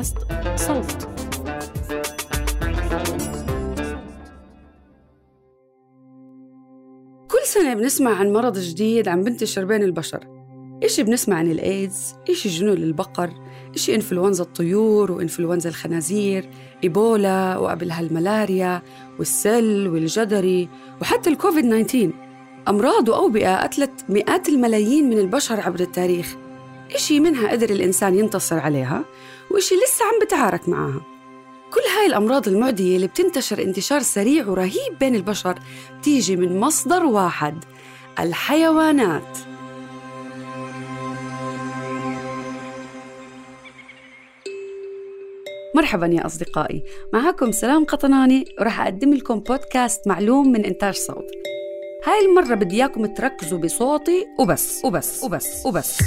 بودكاست صوت. كل سنة بنسمع عن مرض جديد عم بنتشر بين البشر. إشي بنسمع عن الإيدز إشي جنون البقر إشي إنفلونزا الطيور وإنفلونزا الخنازير إيبولا وقبلها الملاريا والسل والجدري وحتى الكوفيد 19 أمراض وأوبئة قتلت مئات الملايين من البشر عبر التاريخ. إشي منها قدر الإنسان ينتصر عليها وإشي لسه عم بتعارك معها كل هاي الأمراض المعدية اللي بتنتشر انتشار سريع ورهيب بين البشر تيجي من مصدر واحد الحيوانات. مرحبا يا أصدقائي. معكم سلام قطناني وراح أقدم لكم بودكاست معلوم من إنتاج صوت. هاي المرة بدي إياكم تركزوا بصوتي وبس وبس وبس وبس.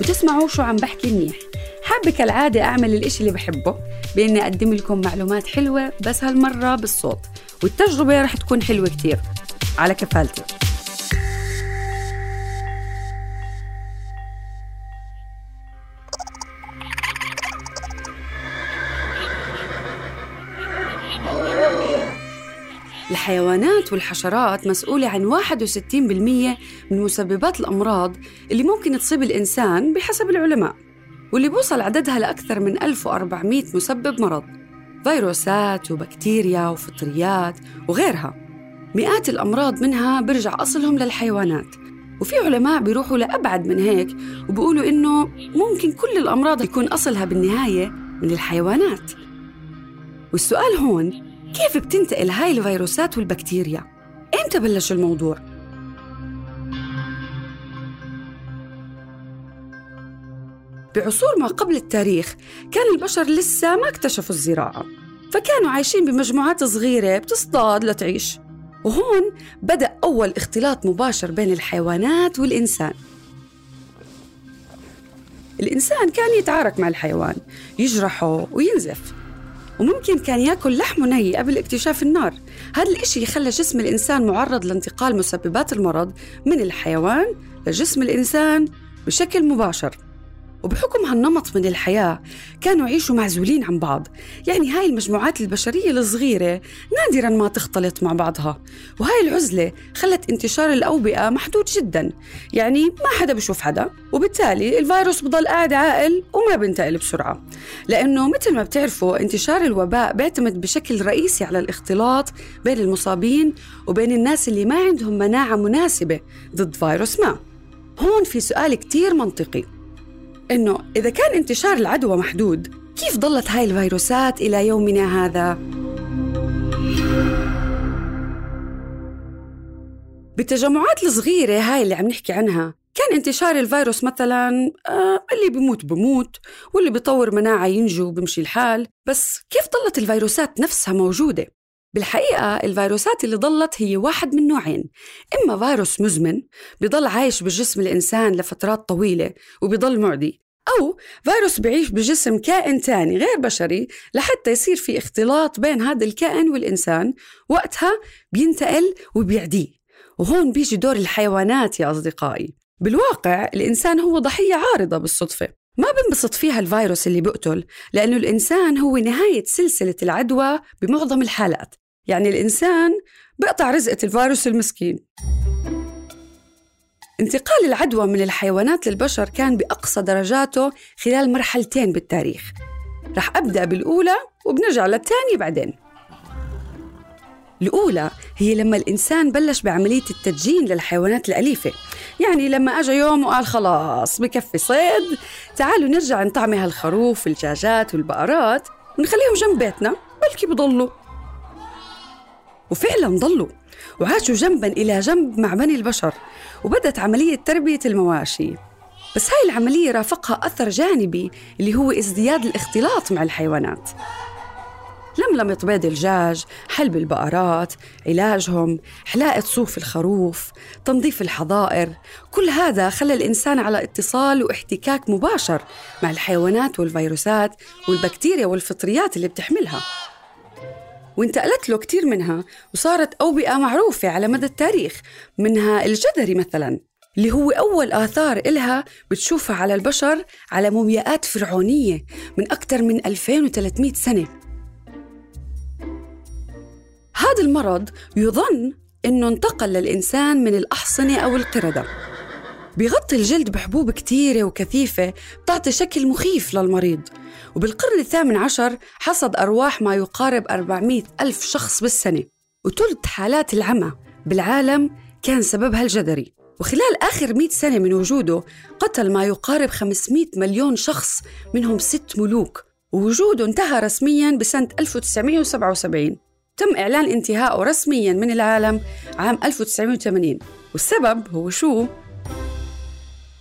وتسمعوا شو عم بحكي منيح. حابة كالعادة أعمل الإشي اللي بحبه بإني أقدم لكم معلومات حلوة بس هالمرة بالصوت والتجربة رح تكون حلوة كتير. على كفالتي. الحيوانات والحشرات مسؤولة عن 61% من مسببات الأمراض اللي ممكن تصيب الإنسان بحسب العلماء واللي بوصل عددها لأكثر من 1400 مسبب مرض فيروسات وبكتيريا وفطريات وغيرها. مئات الأمراض منها برجع أصلهم للحيوانات وفي علماء بيروحوا لأبعد من هيك وبيقولوا إنه ممكن كل الأمراض يكون أصلها بالنهاية من الحيوانات. والسؤال هون كيف بتنتقل هاي الفيروسات والبكتيريا؟ إمتى بلش الموضوع؟ بعصور ما قبل التاريخ كان البشر لسه ما اكتشفوا الزراعة فكانوا عايشين بمجموعات صغيرة بتصطاد لتعيش وهون بدأ أول اختلاط مباشر بين الحيوانات والإنسان الإنسان كان يتعارك مع الحيوان يجرحه وينزف وممكن كان ياكل لحم ني قبل اكتشاف النار. هذا الإشي خلى جسم الإنسان معرض لانتقال مسببات المرض من الحيوان لجسم الإنسان بشكل مباشر. وبحكم هالنمط من الحياة كانوا يعيشوا معزولين عن بعض. يعني هاي المجموعات البشرية الصغيرة نادرا ما تختلط مع بعضها. وهاي العزلة خلت انتشار الأوبئة محدود جدا. يعني ما حدا بشوف حدا وبالتالي الفيروس بضل قاعد عاقل وما بينتقل بسرعة. لأنه مثل ما بتعرفوا انتشار الوباء بيعتمد بشكل رئيسي على الاختلاط بين المصابين وبين الناس اللي ما عندهم مناعة مناسبة ضد فيروس ما. هون في سؤال كتير منطقي. إنه إذا كان انتشار العدوى محدود كيف ضلت هاي الفيروسات إلى يومنا هذا؟ بالتجمعات الصغيرة هاي اللي عم نحكي عنها كان انتشار الفيروس مثلا آه اللي بيموت بموت واللي بيطور مناعة ينجو وبمشي الحال بس كيف ضلت الفيروسات نفسها موجودة؟ بالحقيقة الفيروسات اللي ضلت هي واحد من نوعين. إما فيروس مزمن بيضل عايش بجسم الإنسان لفترات طويلة وبيضل معدي أو فيروس بيعيش بجسم كائن تاني غير بشري لحتى يصير في اختلاط بين هذا الكائن والإنسان. وقتها بينتقل وبيعديه. وهون بيجي دور الحيوانات يا أصدقائي. بالواقع الإنسان هو ضحية عارضة بالصدفة. ما بنبسط فيها الفيروس اللي بقتل لأنه الإنسان هو نهاية سلسلة العدوى بمعظم الحالات. يعني الإنسان بقطع رزقة الفيروس المسكين. انتقال العدوى من الحيوانات للبشر كان بأقصى درجاته خلال مرحلتين بالتاريخ. رح أبدأ بالأولى وبنرجع للثانية بعدين. الأولى هي لما الإنسان بلش بعملية التدجين للحيوانات الأليفة. يعني لما أجا يوم وقال خلاص بكفي صيد تعالوا نرجع نطعمي هالخروف والدجاجات والبقرات ونخليهم جنب بيتنا بلكي بضلوا. وفعلا ضلوا وعاشوا جنبا إلى جنب مع بني البشر وبدت عملية تربية المواشي. بس هاي العملية رافقها أثر جانبي اللي هو ازدياد الاختلاط مع الحيوانات. لملمة بيض الدجاج، حلب البقرات، علاجهم، حلاقة صوف الخروف، تنظيف الحظائر، كل هذا خلى الإنسان على اتصال واحتكاك مباشر مع الحيوانات والفيروسات والبكتيريا والفطريات اللي بتحملها. وانتقلت له كتير منها وصارت أوبئة معروفة على مدى التاريخ منها الجدري مثلا اللي هو أول آثار إلها بتشوفها على البشر على مومياءات فرعونية من أكثر من 2300 سنة. هذا المرض يظن إنه انتقل للإنسان من الأحصنة أو القردة. بيغطي الجلد بحبوب كتيرة وكثيفة بتعطي شكل مخيف للمريض. وبالقرن الثامن عشر حصد أرواح ما يقارب 400 ألف شخص بالسنة. وثلث حالات العمى بالعالم كان سببها الجدري. وخلال آخر 100 سنة من وجوده قتل ما يقارب 500 مليون شخص منهم ست ملوك. ووجوده انتهى رسميا بسنة 1977 تم إعلان انتهائه رسميا من العالم عام 1980 والسبب هو شو؟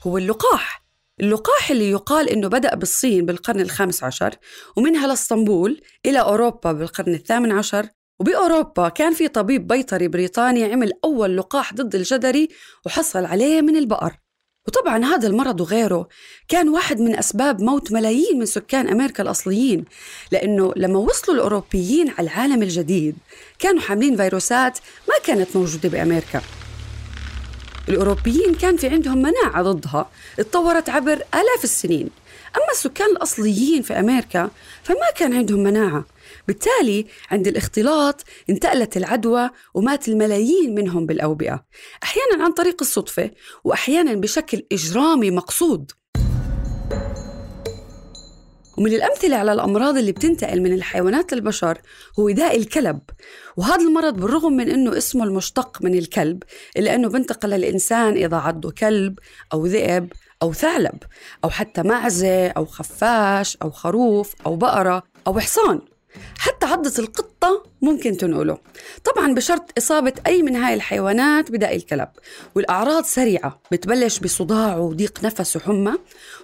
هو اللقاح. اللقاح اللي يقال إنه بدأ بالصين بالقرن الخامس عشر ومنها لاسطنبول إلى أوروبا بالقرن الثامن عشر. وبأوروبا كان في طبيب بيطري بريطاني عمل أول لقاح ضد الجدري وحصل عليه من البقر. وطبعا هذا المرض وغيره كان واحد من أسباب موت ملايين من سكان أمريكا الأصليين لأنه لما وصلوا الأوروبيين على العالم الجديد كانوا حاملين فيروسات ما كانت موجودة بأمريكا. الأوروبيين كان في عندهم مناعة ضدها اتطورت عبر آلاف السنين. أما السكان الأصليين في أمريكا فما كان عندهم مناعة. بالتالي عند الاختلاط انتقلت العدوى ومات الملايين منهم بالأوبئة. أحيانا عن طريق الصدفة وأحيانا بشكل إجرامي مقصود. ومن الأمثلة على الأمراض اللي بتنتقل من الحيوانات للبشر هو داء الكلب. وهذا المرض بالرغم من أنه اسمه المشتق من الكلب إلا أنه بنتقل للإنسان إذا عضه كلب أو ذئب أو ثعلب أو حتى معزة أو خفاش أو خروف أو بقرة أو حصان. حتى عضة القطة ممكن تنقله. طبعا بشرط إصابة أي من هاي الحيوانات بداء الكلب. والأعراض سريعة بتبلش بصداع وضيق نفس وحمى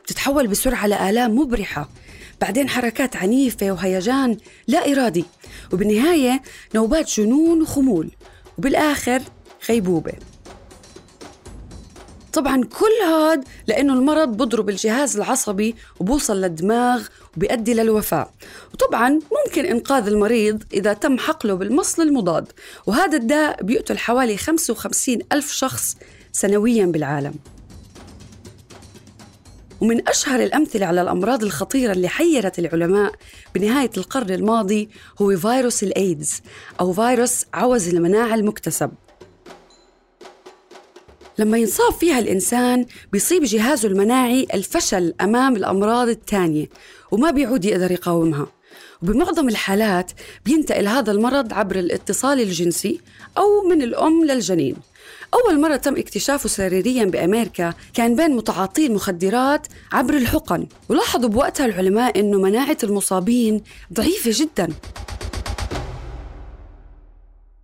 وتتحول بسرعة لآلام مبرحة. بعدين حركات عنيفة وهيجان لا إرادي وبالنهاية نوبات جنون وخمول وبالآخر غيبوبة. طبعا كل هاد لأنه المرض بضرب الجهاز العصبي وبوصل للدماغ وبيؤدي للوفاة. وطبعا ممكن إنقاذ المريض إذا تم حقله بالمصل المضاد وهذا الداء بيقتل حوالي 55 ألف شخص سنويا بالعالم. ومن أشهر الأمثلة على الأمراض الخطيرة اللي حيرت العلماء بنهاية القرن الماضي هو فيروس الإيدز أو فيروس عوز المناعة المكتسب. لما ينصاب فيها الإنسان بيصيب جهازه المناعي الفشل أمام الأمراض الثانية وما بيعود يقدر يقاومها. وبمعظم الحالات بينتقل هذا المرض عبر الاتصال الجنسي أو من الأم للجنين. أول مرة تم اكتشافه سريريا بأمريكا كان بين متعاطي المخدرات عبر الحقن. ولاحظوا بوقتها العلماء أنه مناعة المصابين ضعيفة جدا.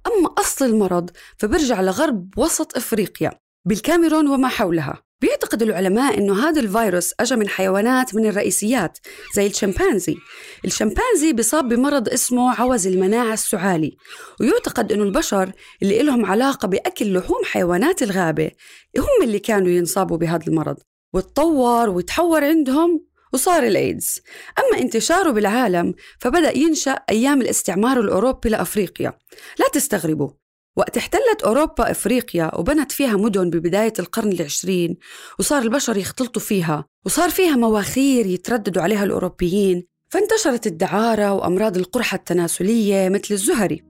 أما أصل المرض فبرجع لغرب وسط إفريقيا بالكاميرون وما حولها. بيعتقد العلماء إنه هذا الفيروس اجى من حيوانات من الرئيسيات زي الشمبانزي. الشمبانزي بيصاب بمرض اسمه عوز المناعة السعالي ويعتقد إنه البشر اللي لهم علاقة بأكل لحوم حيوانات الغابة هم اللي كانوا ينصابوا بهذا المرض. وتطور وتحور عندهم وصار الإيدز أما انتشاره بالعالم فبدأ ينشأ أيام الاستعمار الأوروبي لأفريقيا. لا تستغربوا وقت احتلت أوروبا إفريقيا وبنت فيها مدن ببداية القرن العشرين وصار البشر يختلطوا فيها وصار فيها مواخير يترددوا عليها الأوروبيين فانتشرت الدعارة وأمراض القرحة التناسلية مثل الزهري.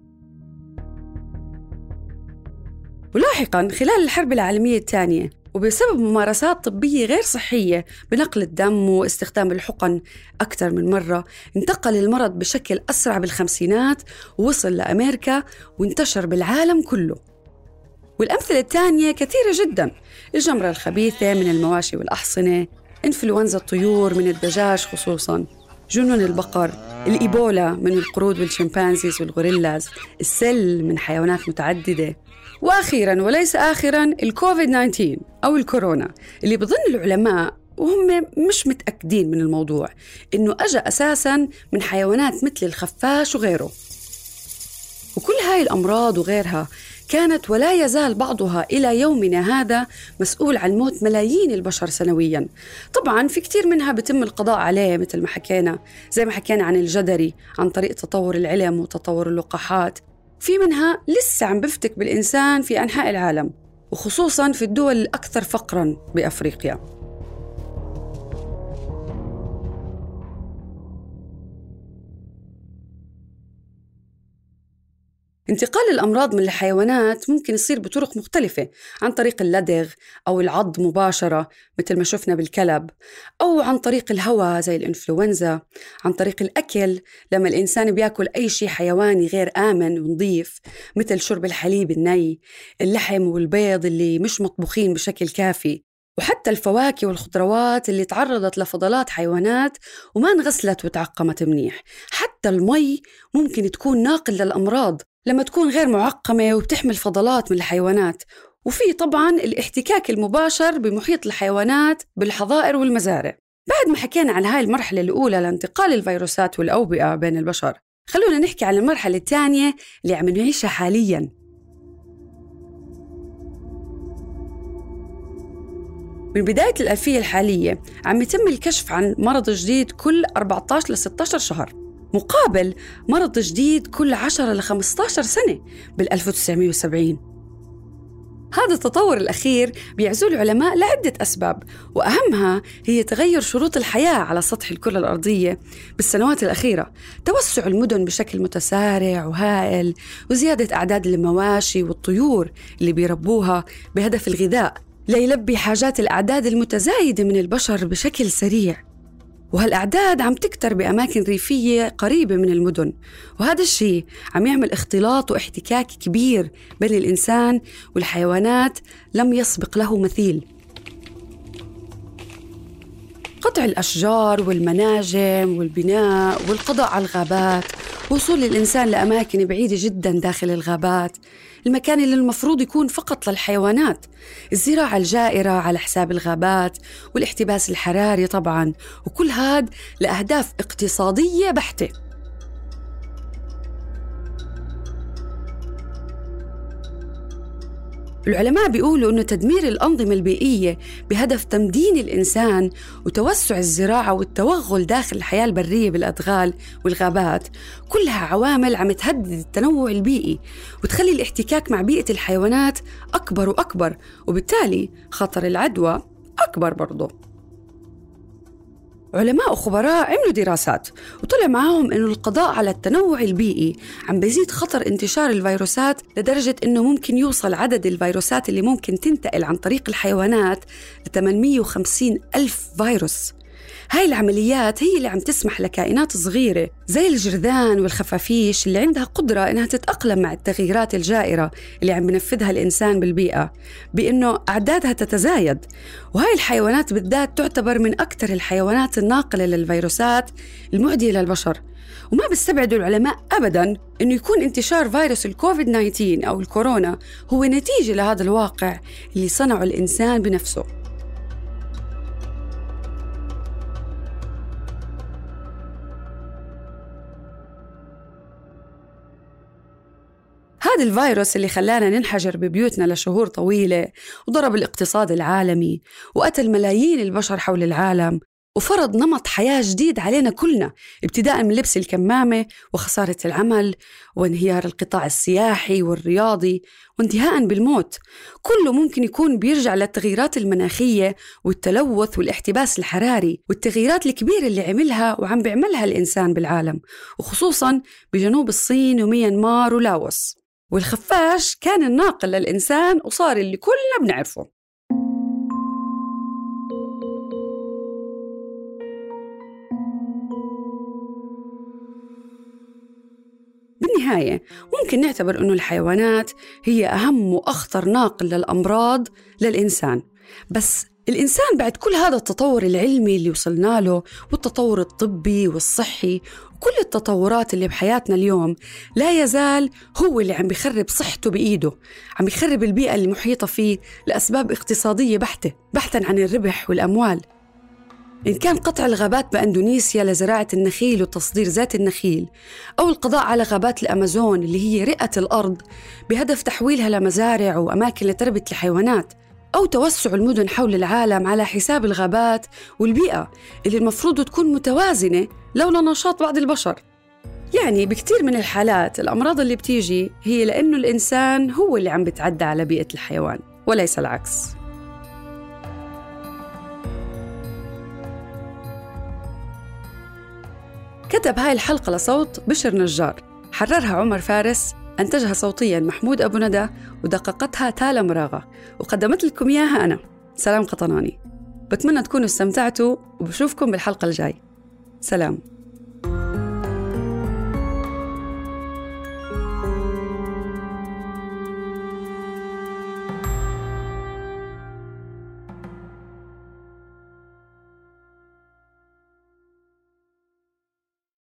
ولاحقا خلال الحرب العالمية الثانية وبسبب ممارسات طبية غير صحية بنقل الدم واستخدام الحقن أكثر من مرة انتقل المرض بشكل أسرع بالخمسينات ووصل لأمريكا وانتشر بالعالم كله. والأمثلة الثانية كثيرة جدا الجمرة الخبيثة من المواشي والأحصنة إنفلونزا الطيور من الدجاج خصوصا. جنون البقر الإيبولا من القرود والشمبانزيز والغوريلاز السل من حيوانات متعددة. وأخيرا وليس اخرا الكوفيد 19 أو الكورونا اللي بظن العلماء وهم مش متأكدين من الموضوع إنه اجى أساسا من حيوانات مثل الخفاش وغيره. وكل هاي الأمراض وغيرها كانت ولا يزال بعضها إلى يومنا هذا مسؤول عن موت ملايين البشر سنويا. طبعا في كثير منها بتم القضاء عليه مثل ما حكينا زي ما حكينا عن الجدري عن طريق تطور العلم وتطور اللقاحات. في منها لسه عم بفتك بالإنسان في أنحاء العالم وخصوصا في الدول الأكثر فقرا بأفريقيا. انتقال الأمراض من الحيوانات ممكن يصير بطرق مختلفة عن طريق اللدغ أو العض مباشرة مثل ما شفنا بالكلب أو عن طريق الهواء زي الإنفلونزا عن طريق الأكل لما الإنسان بيأكل أي شيء حيواني غير آمن ونظيف مثل شرب الحليب الني اللحم والبيض اللي مش مطبوخين بشكل كافي وحتى الفواكه والخضروات اللي تعرضت لفضلات حيوانات وما انغسلت وتعقمت منيح. حتى المي ممكن تكون ناقل للأمراض لما تكون غير معقمة وبتحمل فضلات من الحيوانات. وفي طبعا الاحتكاك المباشر بمحيط الحيوانات بالحظائر والمزارع. بعد ما حكينا عن هاي المرحلة الأولى لانتقال الفيروسات والأوبئة بين البشر خلونا نحكي عن المرحلة الثانية اللي عم نعيشها حالياً. من بداية الألفية الحالية عم يتم الكشف عن مرض جديد كل 14 ل 16 شهر. مقابل مرض جديد كل 10 ل 15 سنة بال 1970 هذا التطور الأخير بيعزوه العلماء لعدة أسباب وأهمها هي تغير شروط الحياة على سطح الكرة الأرضية بالسنوات الأخيرة توسع المدن بشكل متسارع وهائل وزيادة أعداد المواشي والطيور اللي بيربوها بهدف الغذاء ليلبي حاجات الأعداد المتزايدة من البشر بشكل سريع. وهالأعداد عم تكتر بأماكن ريفية قريبة من المدن. وهذا الشيء عم يعمل اختلاط واحتكاك كبير بين الإنسان والحيوانات لم يسبق له مثيل. قطع الأشجار والمناجم والبناء والقضاء على الغابات وصول الإنسان لأماكن بعيدة جدا داخل الغابات. المكان اللي المفروض يكون فقط للحيوانات. الزراعة الجائرة على حساب الغابات والاحتباس الحراري طبعا. وكل هذا لأهداف اقتصادية بحتة. العلماء بيقولوا أنه تدمير الأنظمة البيئية بهدف تمدين الإنسان وتوسع الزراعة والتوغل داخل الحياة البرية بالأدغال والغابات. كلها عوامل عم تهدد التنوع البيئي وتخلي الاحتكاك مع بيئة الحيوانات أكبر وأكبر وبالتالي خطر العدوى أكبر برضه علماء وخبراء عملوا دراسات وطلع معاهم إنه القضاء على التنوع البيئي عم بيزيد خطر انتشار الفيروسات لدرجة إنه ممكن يوصل عدد الفيروسات اللي ممكن تنتقل عن طريق الحيوانات ل 850 ألف فيروس. هاي العمليات هي اللي عم تسمح لكائنات صغيرة زي الجرذان والخفافيش اللي عندها قدرة إنها تتأقلم مع التغييرات الجائرة اللي عم بنفذها الإنسان بالبيئة بإنه أعدادها تتزايد. وهاي الحيوانات بالذات تعتبر من أكثر الحيوانات الناقلة للفيروسات المعدية للبشر. وما بيستبعدوا العلماء ابدا إنه يكون انتشار فيروس الكوفيد 19 أو الكورونا هو نتيجة لهذا الواقع اللي صنعه الإنسان بنفسه. هذا الفيروس اللي خلانا ننحجر ببيوتنا لشهور طويلة وضرب الاقتصاد العالمي وقتل ملايين البشر حول العالم وفرض نمط حياة جديد علينا كلنا ابتداء من لبس الكمامة وخسارة العمل وانهيار القطاع السياحي والرياضي وانتهاء بالموت. كله ممكن يكون بيرجع للتغييرات المناخية والتلوث والاحتباس الحراري والتغييرات الكبيرة اللي عملها وعم بيعملها الإنسان بالعالم وخصوصا بجنوب الصين وميانمار ولاوس. والخفاش كان الناقل للإنسان وصار اللي كلنا بنعرفه. بالنهاية ممكن نعتبر أنه الحيوانات هي أهم وأخطر ناقل للأمراض للإنسان. بس الإنسان بعد كل هذا التطور العلمي اللي وصلنا له والتطور الطبي والصحي وكل التطورات اللي بحياتنا اليوم لا يزال هو اللي عم بيخرب صحته بإيده عم بيخرب البيئة المحيطة فيه لأسباب اقتصادية بحتة بحثا عن الربح والأموال. إن كان قطع الغابات بأندونيسيا لزراعة النخيل وتصدير زيت النخيل أو القضاء على غابات الأمازون اللي هي رئة الأرض بهدف تحويلها لمزارع وأماكن لتربية الحيوانات أو توسع المدن حول العالم على حساب الغابات والبيئة اللي المفروض تكون متوازنة لولا نشاط بعض البشر. يعني بكثير من الحالات الأمراض اللي بتيجي هي لأنه الإنسان هو اللي عم بتعدى على بيئة الحيوان وليس العكس. كتب هاي الحلقة لصوت بشر نجار. حررها عمر فارس أنتجها صوتيا محمود أبو ندى ودققتها تالا مراغة وقدمت لكم إياها أنا سلام قطناني. بتمنى تكونوا استمتعتوا وبشوفكم بالحلقة الجاي. سلام.